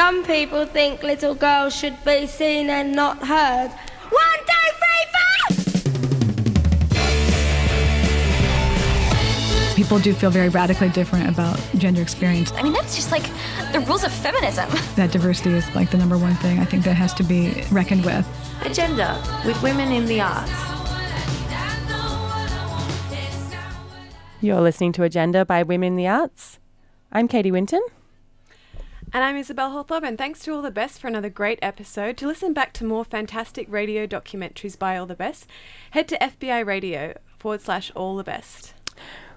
Some people think little girls should be seen and not heard. One, two, three, four! People do feel very radically different about gender experience. I mean, that's just like the rules of feminism. That diversity is like the number one thing I think that has to be reckoned with. Agenda with women in the arts. You're listening to Agenda by Women in the Arts. I'm Katie Winton. And I'm Isabel Hawthorpe, and thanks to All the Best for another great episode. To listen back to more fantastic radio documentaries by All the Best, head to FBI Radio forward slash All the Best.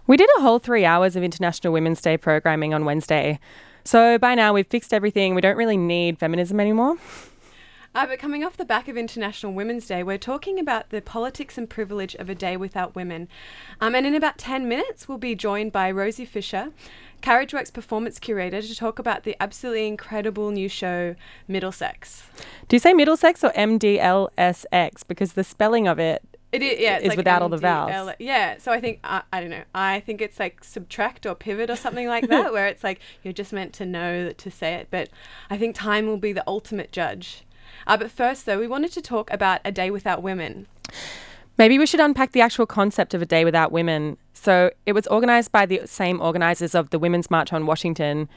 We did a whole three hours of International Women's Day programming on Wednesday. So by now we've fixed everything. We don't really need feminism anymore. Uh, but coming off the back of International Women's Day, we're talking about the politics and privilege of a day without women. Um, and in about 10 minutes, we'll be joined by Rosie Fisher, Carriageworks performance curator, to talk about the absolutely incredible new show, Middlesex. Do you say Middlesex or MDLSX? Because the spelling of it It is, yeah, it's like without all the vowels. Yeah, so I think I, I don't know. I think it's like subtract or pivot or something like that, where it's like you're just meant to know that to say it. But I think time will be the ultimate judge. Uh, but first, though, we wanted to talk about a day without women. Maybe we should unpack the actual concept of a day without women. So it was organised by the same organisers of the Women's March on Washington,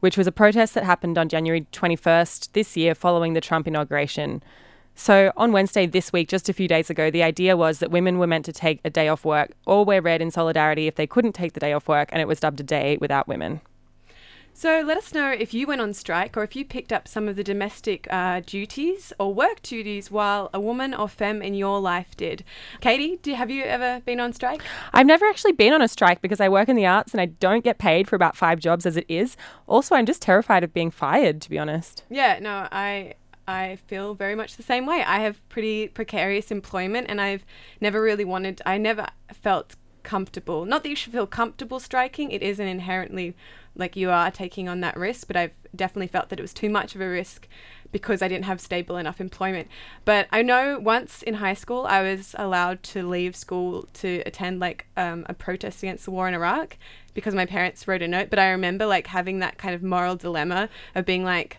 which was a protest that happened on January 21st this year following the Trump inauguration. So on Wednesday this week, just a few days ago, the idea was that women were meant to take a day off work or wear red in solidarity if they couldn't take the day off work, and it was dubbed a day without women. So let us know if you went on strike or if you picked up some of the domestic uh, duties or work duties while a woman or femme in your life did. Katie, do, have you ever been on strike? I've never actually been on a strike because I work in the arts and I don't get paid for about five jobs as it is. Also, I'm just terrified of being fired, to be honest. Yeah, no, I I feel very much the same way. I have pretty precarious employment and I've never really wanted I never felt comfortable. Not that you should feel comfortable striking. It isn't inherently like you are taking on that risk, but I've definitely felt that it was too much of a risk because I didn't have stable enough employment. But I know once in high school I was allowed to leave school to attend like um, a protest against the war in Iraq because my parents wrote a note. But I remember like having that kind of moral dilemma of being like,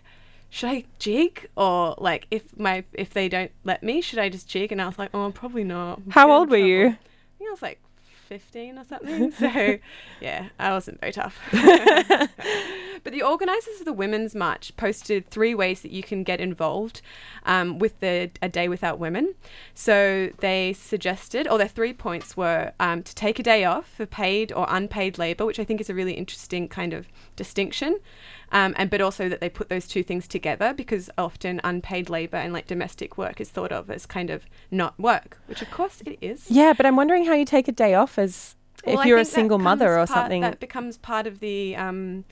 should I jig or like if my if they don't let me, should I just jig? And I was like, oh, probably not. I'm How old were you? I think I was like 15 or something. So, yeah, I wasn't very tough. but the organisers of the Women's March posted three ways that you can get involved um, with the A Day Without Women. So they suggested, or their three points were um, to take a day off for paid or unpaid labour, which I think is a really interesting kind of distinction. Um, and but also that they put those two things together because often unpaid labour and like domestic work is thought of as kind of not work, which of course it is. Yeah, but I'm wondering how you take a day off as Well, if you're a single mother or part- something. That becomes part of the um,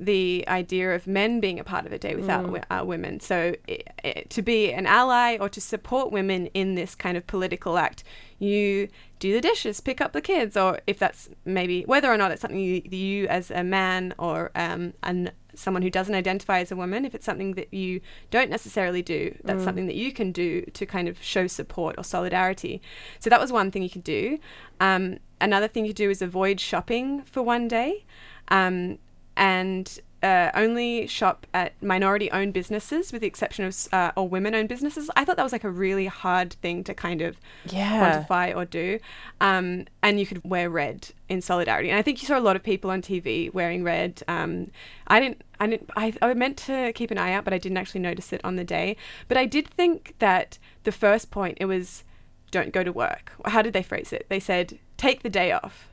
the idea of men being a part of a day without Mm. uh, women. So i i to be an ally or to support women in this kind of political act, you do the dishes, pick up the kids, or if that's maybe whether or not it's something you, you as a man or um, an someone who doesn't identify as a woman, if it's something that you don't necessarily do, that's Mm. something that you can do to kind of show support or solidarity. So that was one thing you could do. Um, another thing you could do is avoid shopping for one day. Um, and uh, only shop at minority-owned businesses, with the exception of uh, or women-owned businesses. I thought that was like a really hard thing to kind of Yeah. quantify or do. Um, and you could wear red in solidarity. And I think you saw a lot of people on TV wearing red. Um, I didn't. I didn't. I, I meant to keep an eye out, but I didn't actually notice it on the day. But I did think that the first point it was, don't go to work. How did they phrase it? They said take the day off.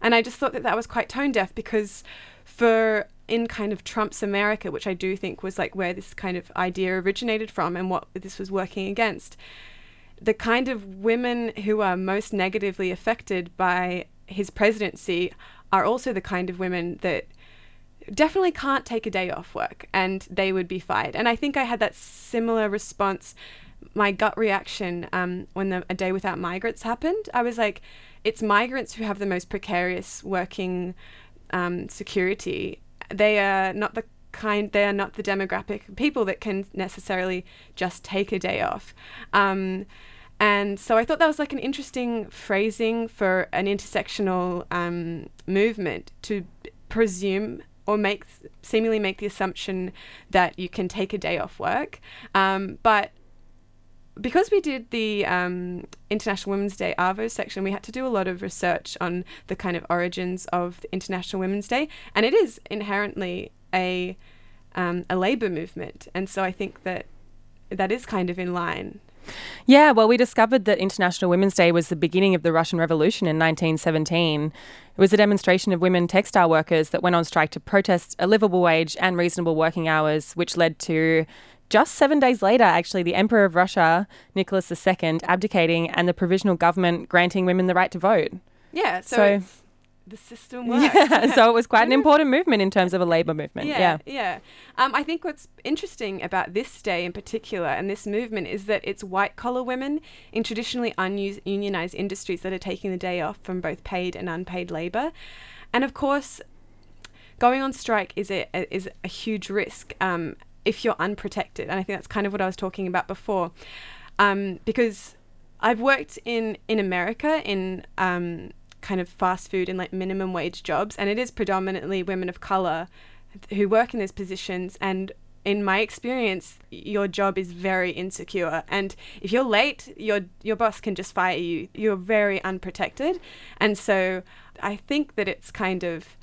And I just thought that that was quite tone deaf because for in kind of Trump's America, which I do think was like where this kind of idea originated from and what this was working against, the kind of women who are most negatively affected by his presidency are also the kind of women that definitely can't take a day off work and they would be fired. And I think I had that similar response, my gut reaction um, when the A Day Without Migrants happened. I was like, it's migrants who have the most precarious working um, security. They are not the kind, they are not the demographic people that can necessarily just take a day off. Um, and so I thought that was like an interesting phrasing for an intersectional um, movement to presume or make seemingly make the assumption that you can take a day off work. Um, but because we did the um, International Women's Day ARVO section, we had to do a lot of research on the kind of origins of the International Women's Day, and it is inherently a um, a labor movement, and so I think that that is kind of in line. Yeah, well, we discovered that International Women's Day was the beginning of the Russian Revolution in 1917. It was a demonstration of women textile workers that went on strike to protest a livable wage and reasonable working hours, which led to just seven days later, actually, the Emperor of Russia, Nicholas II, abdicating and the provisional government granting women the right to vote. Yeah, so, So- the system works. Yeah, so it was quite an important movement in terms of a labour movement. Yeah, Yeah. yeah. Um, I think what's interesting about this day in particular and this movement is that it's white collar women in traditionally ununionized industries that are taking the day off from both paid and unpaid labor. And of course, going on strike is a, a- is a huge risk um, if you're unprotected. And I think that's kind of what I was talking about before. Um, because I've worked in, in America in um, kind of fast food and like minimum wage jobs, and it is predominantly women of color who work in those positions. And in my experience, your job is very insecure, and if you're late, your your boss can just fire you. You're very unprotected, and so I think that it's kind of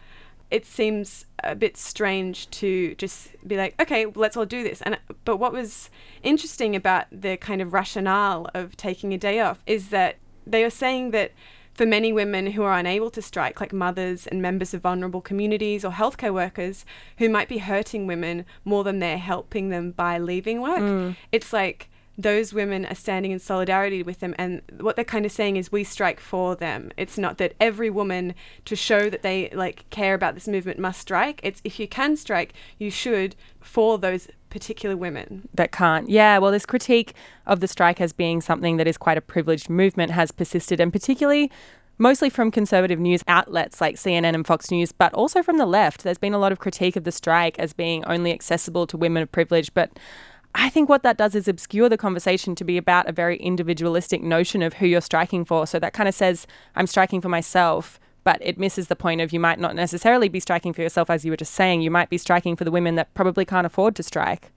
it seems a bit strange to just be like, okay, let's all do this. And but what was interesting about the kind of rationale of taking a day off is that they were saying that for many women who are unable to strike, like mothers and members of vulnerable communities or healthcare workers who might be hurting women more than they're helping them by leaving work, mm. it's like those women are standing in solidarity with them and what they're kind of saying is we strike for them it's not that every woman to show that they like care about this movement must strike it's if you can strike you should for those particular women that can't. Yeah, well, this critique of the strike as being something that is quite a privileged movement has persisted, and particularly mostly from conservative news outlets like CNN and Fox News, but also from the left. There's been a lot of critique of the strike as being only accessible to women of privilege, but I think what that does is obscure the conversation to be about a very individualistic notion of who you're striking for. So that kind of says, I'm striking for myself, but it misses the point of you might not necessarily be striking for yourself, as you were just saying. You might be striking for the women that probably can't afford to strike.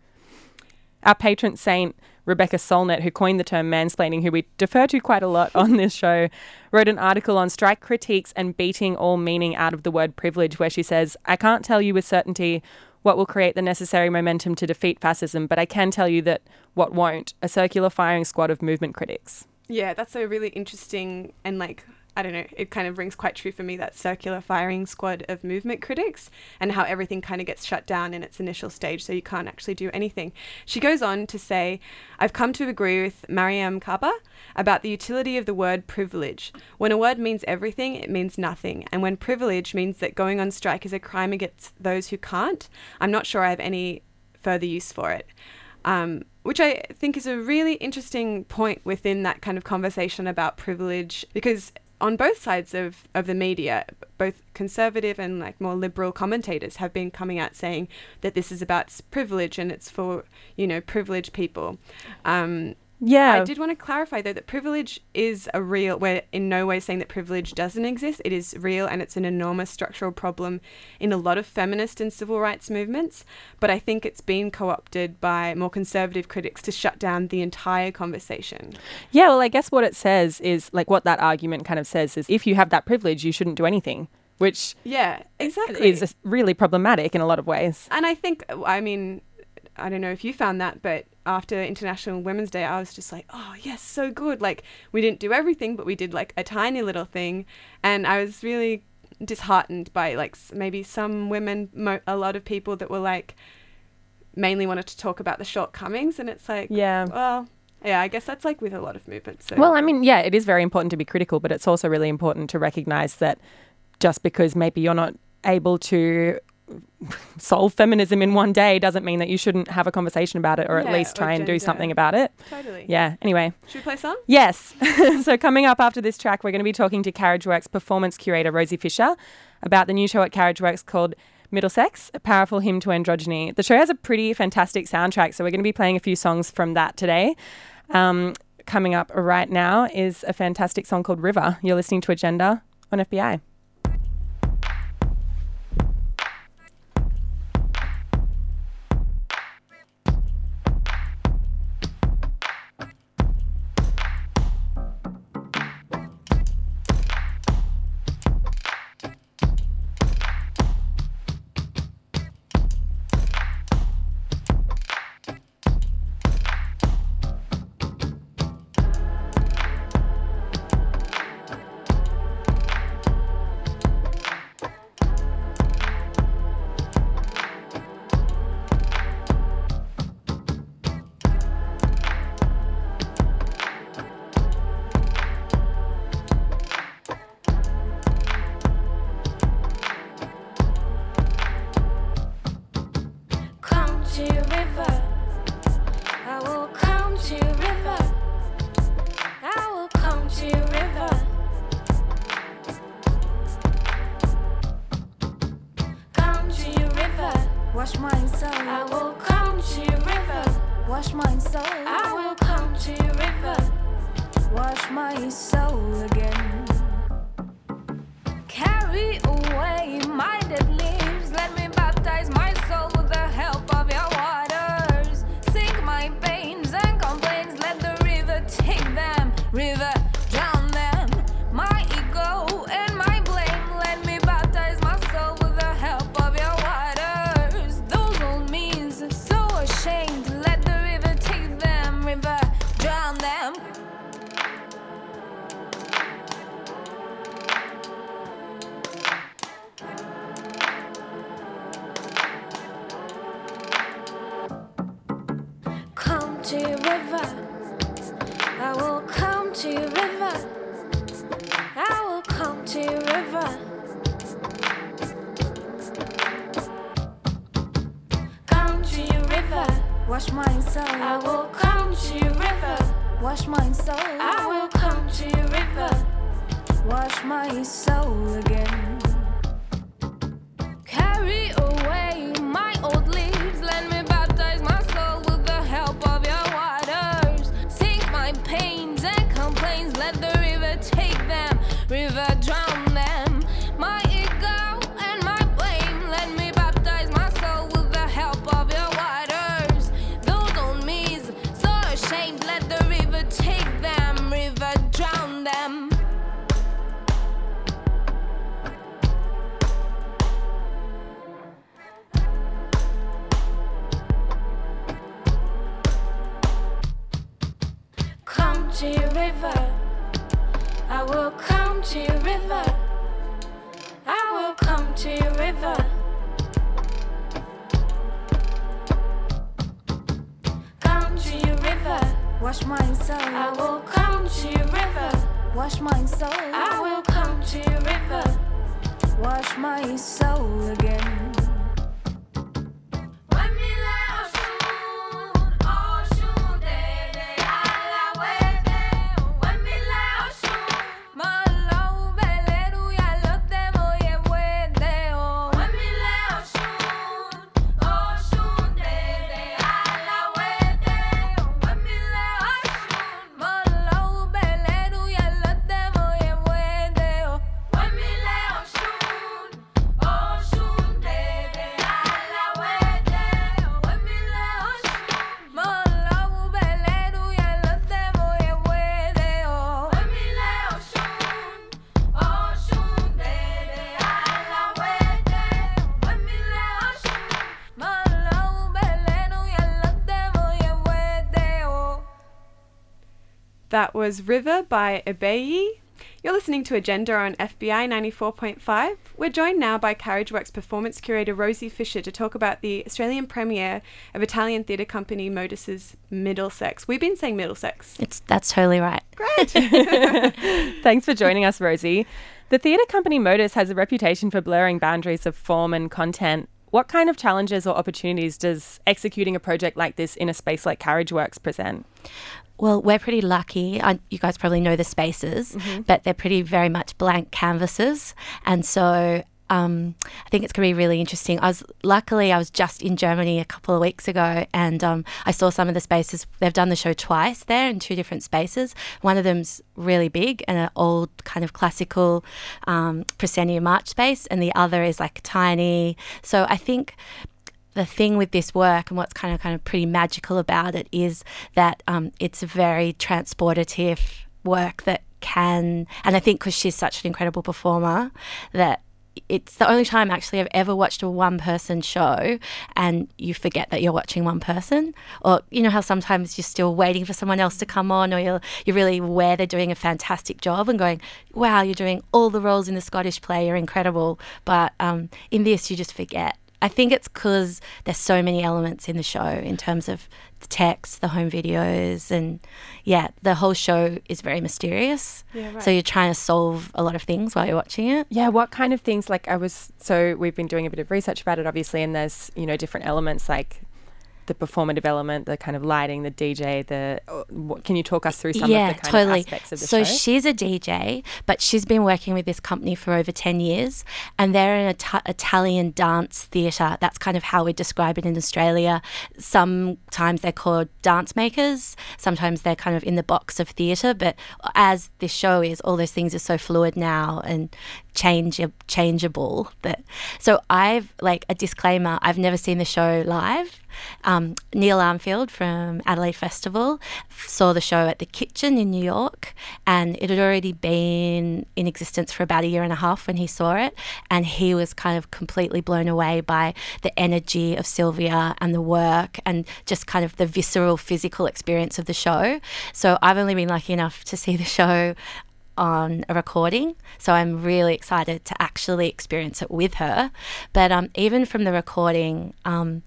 Our patron saint, Rebecca Solnit, who coined the term mansplaining, who we defer to quite a lot on this show, wrote an article on strike critiques and beating all meaning out of the word privilege, where she says, I can't tell you with certainty what will create the necessary momentum to defeat fascism, but I can tell you that what won't a circular firing squad of movement critics. yeah that's a really interesting and like I don't know, it kind of rings quite true for me that circular firing squad of movement critics and how everything kind of gets shut down in its initial stage so you can't actually do anything. She goes on to say, I've come to agree with Mariame Kaba about the utility of the word privilege. When a word means everything, it means nothing. And when privilege means that going on strike is a crime against those who can't, I'm not sure I have any further use for it. Um, which I think is a really interesting point within that kind of conversation about privilege because on both sides of, of the media, both conservative and like more liberal commentators have been coming out saying that this is about privilege and it's for, you know, privileged people. Um, Yeah. I did want to clarify though that privilege is a real. We're in no way saying that privilege doesn't exist. It is real, and it's an enormous structural problem in a lot of feminist and civil rights movements. But I think it's been co-opted by more conservative critics to shut down the entire conversation. Yeah, well, I guess what it says is like what that argument kind of says is if you have that privilege, you shouldn't do anything, which Yeah, exactly. is really problematic in a lot of ways. And I think, I mean, I don't know if you found that, but after International Women's Day, I was just like, oh, yes, so good. Like, we didn't do everything, but we did like a tiny little thing. And I was really disheartened by like maybe some women, mo- a lot of people that were like, mainly wanted to talk about the shortcomings. And it's like, Yeah. well, yeah, I guess that's like with a lot of movements. So. Well, I mean, yeah, it is very important to be critical, but it's also really important to recognize that just because maybe you're not able to solve feminism in one day doesn't mean that you shouldn't have a conversation about it or Yeah, at least try and do something about it. totally. Yeah, anyway. Should we play some? Yes. so, coming up after this track, we're going to be talking to Carriageworks performance curator Rosie Fisher about the new show at Carriageworks called Middlesex, a powerful hymn to androgyny. The show has a pretty fantastic soundtrack, so we're going to be playing a few songs from that today. Um, coming up right now is a fantastic song called River. You're listening to Agenda on FBI. To your river. I will come to your river. I will come to your river. Come to your river. Wash my soul. I will come to your river. Wash my soul. I will come to your river. Wash my soul again. To your river. I will come to your river. I will come to your river. Come to your river. Wash my soul. I will come to your river. Wash my soul. I will come to your river. Wash my soul again. That was River by Ibeyi. You're listening to Agenda on FBI 94.5. We're joined now by Carriageworks performance curator Rosie Fisher to talk about the Australian premiere of Italian theatre company Motus's Middlesex. We've been saying Middlesex. It's that's totally right. Great. Thanks for joining us, Rosie. The theatre company Modus has a reputation for blurring boundaries of form and content. What kind of challenges or opportunities does executing a project like this in a space like Carriageworks present? Well, we're pretty lucky. I, you guys probably know the spaces, but they're pretty very much blank canvases, and so. Um, I think it's going to be really interesting. I was luckily I was just in Germany a couple of weeks ago, and um, I saw some of the spaces. They've done the show twice there in two different spaces. One of them's really big and an old kind of classical um, proscenium arch space, and the other is like tiny. So I think the thing with this work and what's kind of kind of pretty magical about it is that um, it's a very transportative work that can and I think because she's such an incredible performer that it's the only time actually I've ever watched a one person show and you forget that you're watching one person. Or you know how sometimes you're still waiting for someone else to come on or you're you're really aware they're doing a fantastic job and going, Wow, you're doing all the roles in the Scottish play, you're incredible. But um, in this you just forget. I think it's because there's so many elements in the show in terms of the text, the home videos, and yeah, the whole show is very mysterious. Yeah, right. So you're trying to solve a lot of things while you're watching it. Yeah, what kind of things like I was so we've been doing a bit of research about it obviously and there's, you know, different elements like the performative element, the kind of lighting, the DJ, the uh, what, can you talk us through some yeah, of the kind totally. of aspects of the so show? So she's a DJ, but she's been working with this company for over 10 years, and they're an Ita- Italian dance theatre. That's kind of how we describe it in Australia. Sometimes they're called dance makers, sometimes they're kind of in the box of theatre, but as this show is, all those things are so fluid now and change changeable that so I've like a disclaimer I've never seen the show live um, Neil Armfield from Adelaide Festival saw the show at the Kitchen in New York, and it had already been in existence for about a year and a half when he saw it, and he was kind of completely blown away by the energy of Silvia and the work, and just kind of the visceral physical experience of the show. So I've only been lucky enough to see the show on a recording. So I'm really excited to actually experience it with her. But um, even from the recording, um,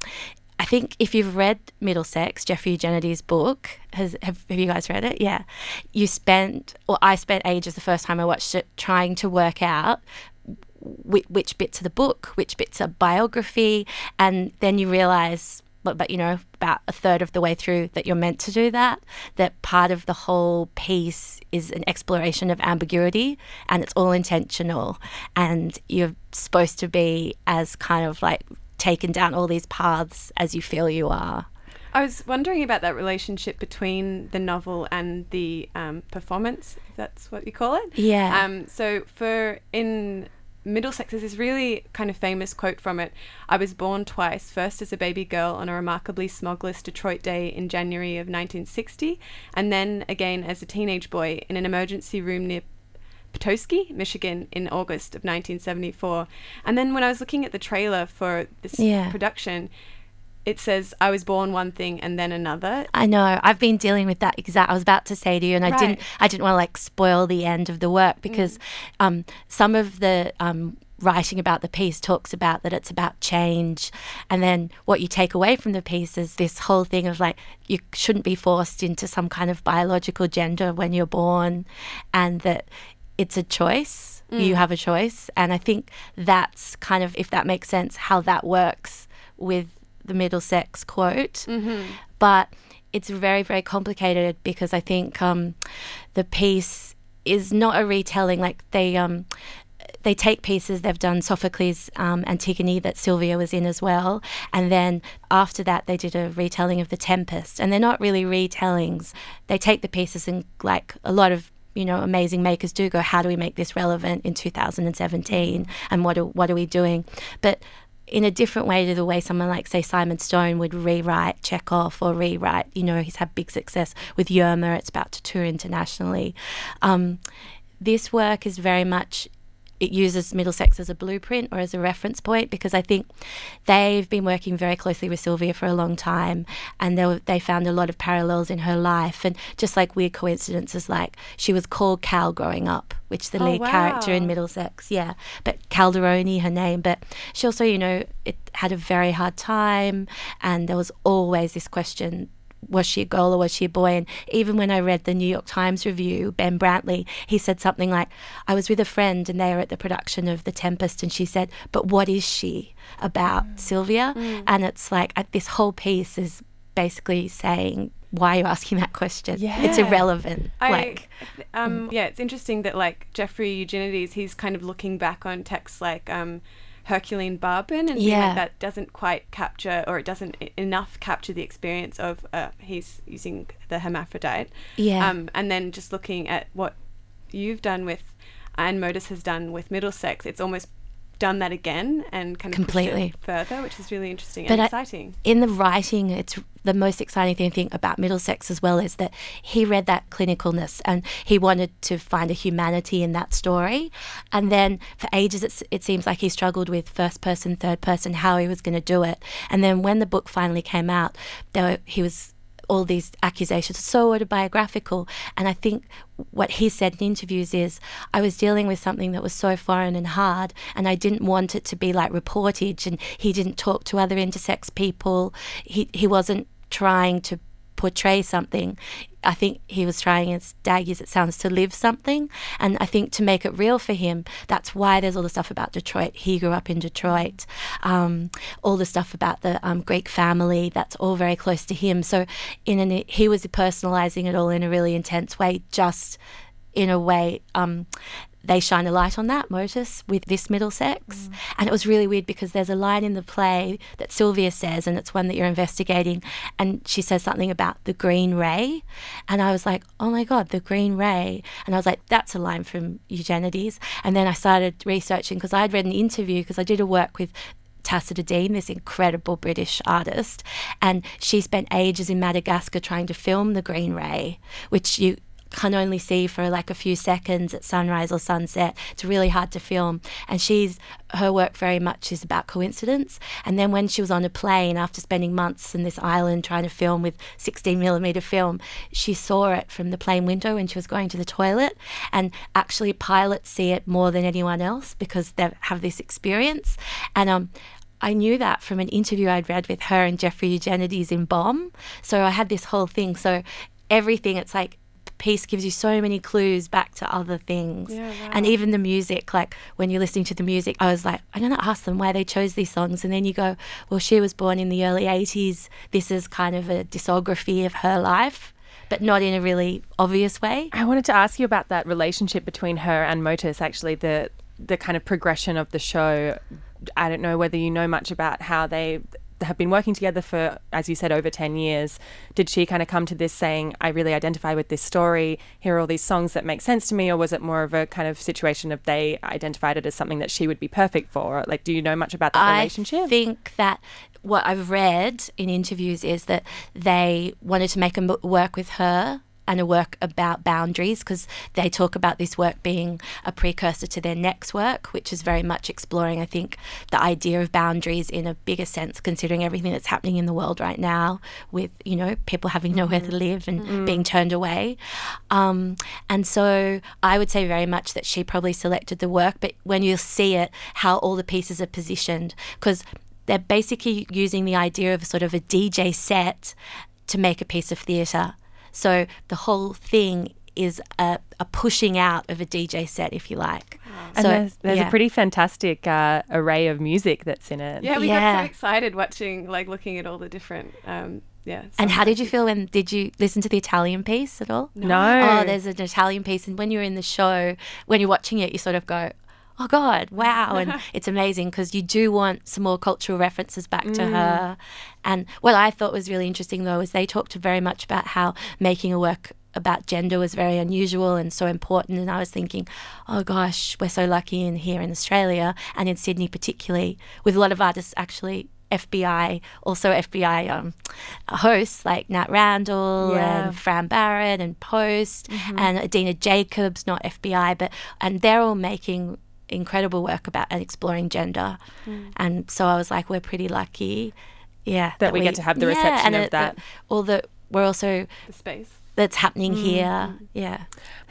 I think if you've read Middlesex, Jeffrey Eugenides's book, has have, have you guys read it? Yeah. You spent, or I spent ages the first time I watched it trying to work out which, which bits of the book, which bits are biography, and then you realize but, but you know about a third of the way through that you're meant to do that that part of the whole piece is an exploration of ambiguity and it's all intentional and you're supposed to be as kind of like taken down all these paths as you feel you are I was wondering about that relationship between the novel and the um, performance, if that's what you call it. Yeah. Um, so for in Middlesex, there's this really kind of famous quote from it. I was born twice, first as a baby girl on a remarkably smogless Detroit day in January of 1960, and then again as a teenage boy in an emergency room near Petoskey, Michigan, in August of 1974. And then when I was looking at the trailer for this Yeah. production, it says I was born one thing and then another. I know. I've been dealing with that exact. I was about to say to you, and I didn't. I didn't want to like spoil the end of the work because um, some of the um, writing about the piece talks about that it's about change, and then what you take away from the piece is this whole thing of like you shouldn't be forced into some kind of biological gender when you're born, and that it's a choice. You have a choice, and I think that's kind of, if that makes sense, how that works with the Middlesex quote. But it's very, very complicated because I think um, the piece is not a retelling. Like they, um, they take pieces. They've done Sophocles' um, Antigone that Silvia was in as well, and then after that they did a retelling of The Tempest. And they're not really retellings. They take the pieces and like a lot of you know amazing makers do go, how do we make this relevant in 2017, and what are, what are we doing? But in a different way to the way someone like say Simon Stone would rewrite Chekhov or rewrite you know he's had big success with Yerma it's about to tour internationally um, this work is very much it uses Middlesex as a blueprint or as a reference point because I think they've been working very closely with Silvia for a long time and they, were, they found a lot of parallels in her life and just like weird coincidences like she was called Cal growing up which the Oh, lead character in. Middlesex yeah but Calderoni her name but she also you know it had a very hard time and there was always this question was she a girl or was she a boy? And even when I read the New York Times review, Ben Brantley, he said something like, I was with a friend and they were at the production of The Tempest, and she said, But what is she about Silvia? And it's like uh, this whole piece is basically saying, Why are you asking that question? It's irrelevant. I, like, um, yeah, it's interesting that like Jeffrey Eugenides, he's kind of looking back on texts like um, Herculine Barbin and Yeah. like that doesn't quite capture or it doesn't enough capture the experience of uh, he's using the hermaphrodite. Yeah. Um, and then just looking at what you've done with and Motus has done with Middlesex, it's almost done that again and kind of Completely. further, which is really interesting But and I- exciting. in the writing, it's the most exciting thing, thing about Middlesex as well is that he read that clinicalness and he wanted to find a humanity in that story. And then for ages, it's, it seems like he struggled with first person, third person, how he was going to do it. And then when the book finally came out, were, he was all these accusations, so autobiographical. And I think what he said in interviews is, I was dealing with something that was so foreign and hard, and I didn't want it to be like reportage. And he didn't talk to other intersex people. He he wasn't trying to portray something. I think he was trying, as daggy as it sounds, to live something. And I think to make it real for him, that's why there's all the stuff about Detroit. He grew up in Detroit. Um, all the stuff about the um, Greek family, that's all very close to him. So in an, he was personalizing it all in a really intense way, just in a way um, they shine a light on that Motus with this Middlesex. Mm. And it was really weird because there's a line in the play that Silvia says, and it's one that you're investigating, and she says something about the green ray. And I was like, oh my God, the green ray. And I was like, that's a line from Eugenides. And then I started researching because I'd read an interview because I did a work with Tacita Dean, this incredible British artist, and she spent ages in Madagascar trying to film the green ray, which you can only see for like a few seconds at sunrise or sunset. It's really hard to film. And she's her work very much is about coincidence. And then when she was on a plane after spending months in this island trying to film with 16 millimeter film, she saw it from the plane window when she was going to the toilet. And actually, pilots see it more than anyone else because they have this experience. And um, I knew that from an interview I'd read with her and Jeffrey Eugenides in Bomb. So I had this whole thing. So everything, it's like piece gives you so many clues back to other things. Yeah, And even the music, like when you're listening to the music, I was like, I don't know, ask them why they chose these songs. And then you go, well, she was born in the early 80s. This is kind of a discography of her life, but not in a really obvious way. I wanted to ask you about that relationship between her and Motus, actually, the the kind of progression of the show. I don't know whether you know much about how they have been working together for, as you said, over 10 years. Did she kind of come to this saying, I really identify with this story, here are all these songs that make sense to me, or was it more of a kind of situation of they identified it as something that she would be perfect for? Like, do you know much about that relationship? I think that what I've read in interviews is that they wanted to make a work with her and a work about boundaries because they talk about this work being a precursor to their next work, which is very much exploring, I think, the idea of boundaries in a bigger sense, considering everything that's happening in the world right now with, you know, people having nowhere to live and being turned away. Um, and so I would say very much that she probably selected the work, but when you see it, how all the pieces are positioned, because they're basically using the idea of sort of a DJ set to make a piece of theatre. So the whole thing is a, a pushing out of a DJ set, if you like. and so there's, there's yeah. a pretty fantastic uh, array of music that's in it. Yeah, we got so excited watching, like looking at all the different, um, yeah. And how did you feel when did you listen to the Italian piece at all? No. Oh, there's an Italian piece, and when you're in the show, when you're watching it, you sort of go, "Oh God, wow!" and it's amazing because you do want some more cultural references back to her. And what I thought was really interesting though is they talked very much about how making a work about gender was very unusual and so important. And I was thinking, oh gosh, we're so lucky in here in Australia and in Sydney particularly, with a lot of artists actually FBI, also FBI um, hosts like Nat Randall Yeah. and Fran Barrett and Post and Adina Jacobs, not FBI, but and they're all making incredible work about and exploring gender. Mm. And so I was like, we're pretty lucky, yeah, That we get to have the yeah, reception of it- that. all the we're also the space. That's happening mm. here, yeah,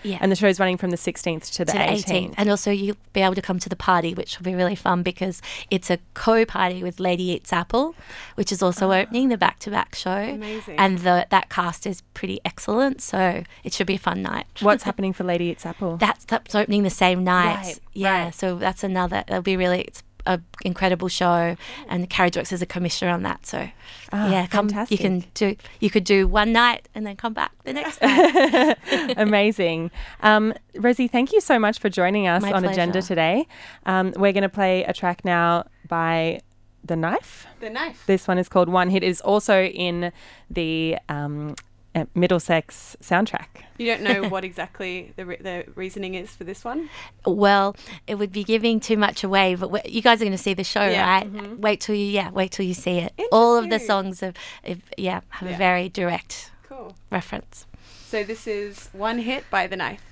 yeah And the show's running from the 16th to the, to the 18th. 18th. And also, you'll be able to come to the party, which will be really fun because it's a co party with Lady Eats Apple, which is also ah. opening the back to back show. Amazing. And the, that cast is pretty excellent. So it should be a fun night. What's happening for Lady Eats Apple? That's, that's opening the same night. Right, yeah. right. So that's another, it'll be really, it's a incredible show and Carriageworks as a commissioner on that so Ah, yeah come fantastic. you can do you could do one night and then come back the next night Amazing. Um, Rosie, thank you so much for joining us My on Agenda today. Um, we're going to play a track now by The Knife. The knife. This one is called One Hit. It is also in the um, uh, Middlesex soundtrack. You don't know what exactly the, re- the reasoning is for this one? Well, it would be giving too much away, but we- you guys are going to see the show, Yeah, right? Wait till you, yeah, wait till you see it. All of the songs have, have yeah, have Yeah. a very direct Cool. reference. So this is One Hit by The Knife.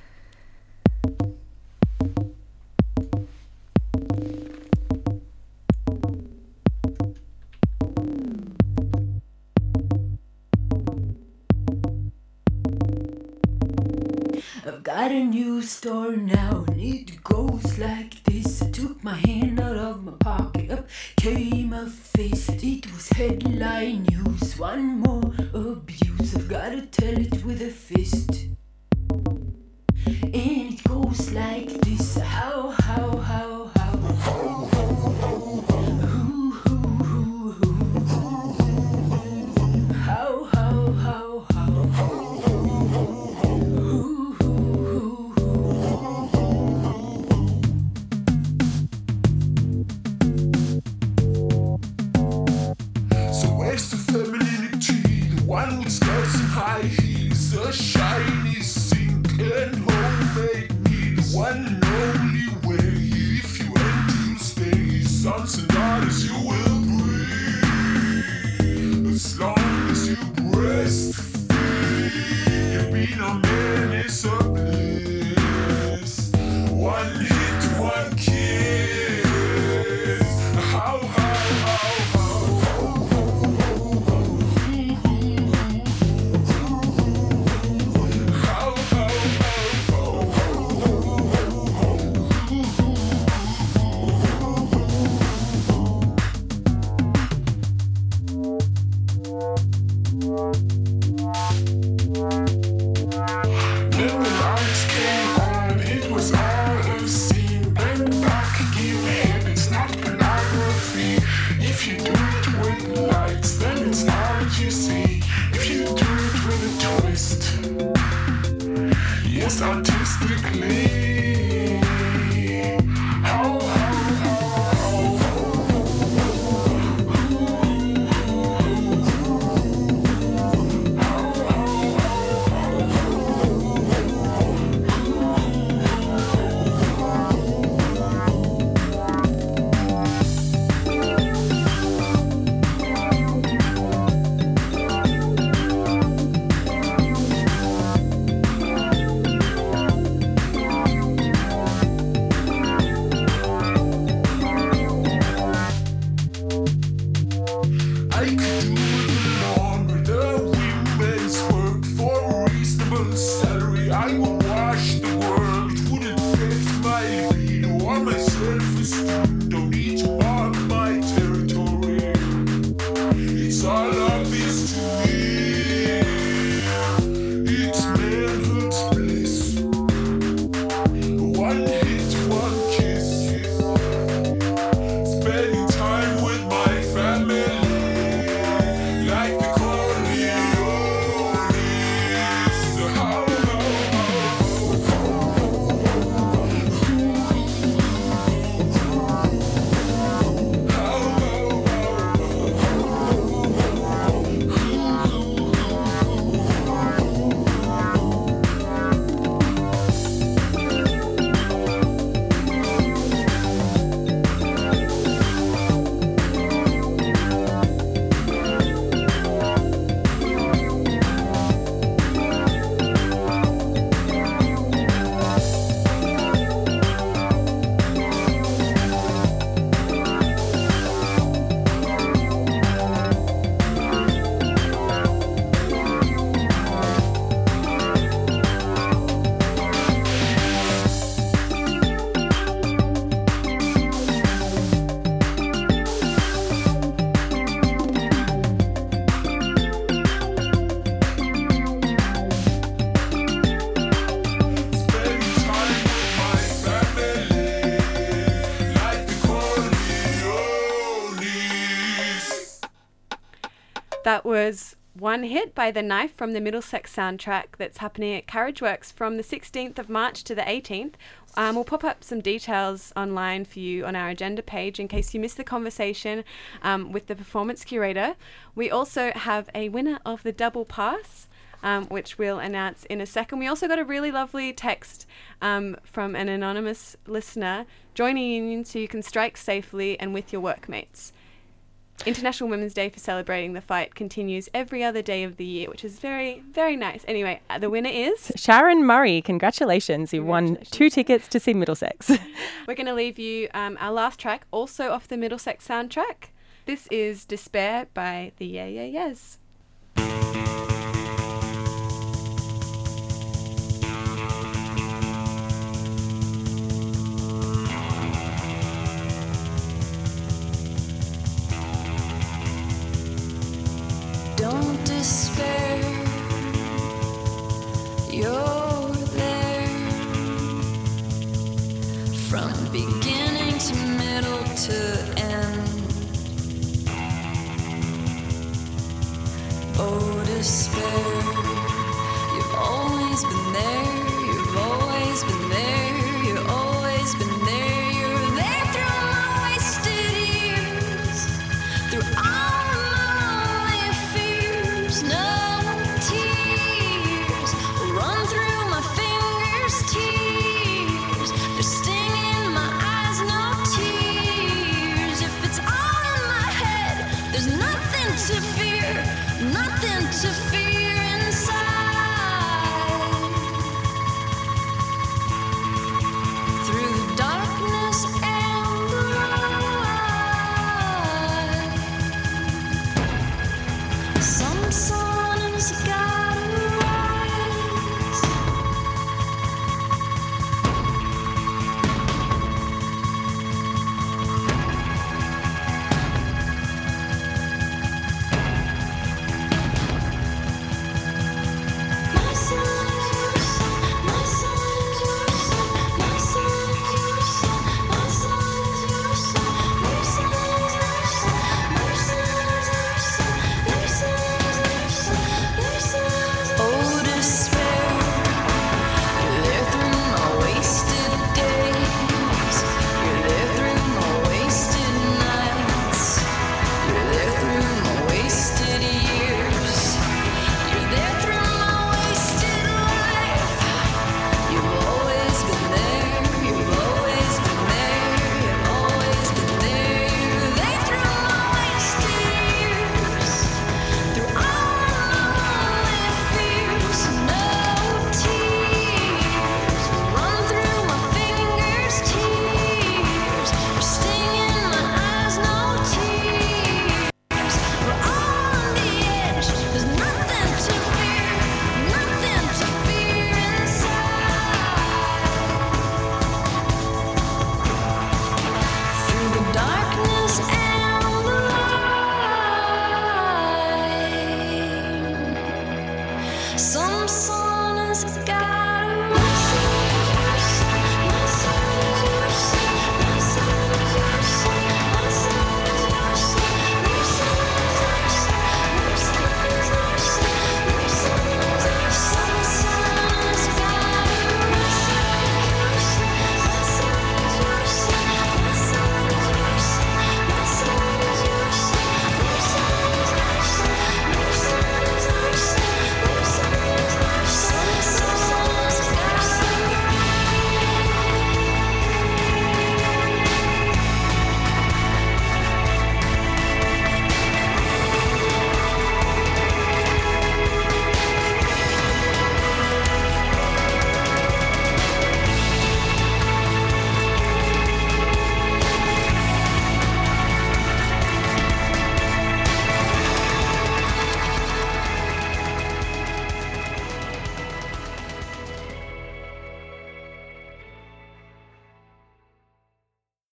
Got a new store now, and it goes like this. I took my hand out of my pocket, up came a fist. It was headline news, one more abuse. I've gotta tell it with a fist. And it goes like this was One Hit by The Knife from the Middlesex soundtrack that's happening at Carriageworks from the 16th of March to the 18th. Um, we'll pop up some details online for you on our agenda page in case you missed the conversation um, with the performance curator. We also have a winner of the double pass. Um, which we'll announce in a second. We also got a really lovely text um, from an anonymous listener join joining union so you can strike safely and with your workmates. International Women's Day for celebrating the fight continues every other day of the year, which is very, very nice. Anyway, uh, the winner is. Sharon Murray, congratulations. You won two tickets to see Middlesex. We're going to leave you um, our last track, also off the Middlesex soundtrack. This is Despair by the Yeah Yeah Yeahs. to end. Oh, despair, you've always been there, you've always been there, you've always been there, you're there through all my wasted years, through all.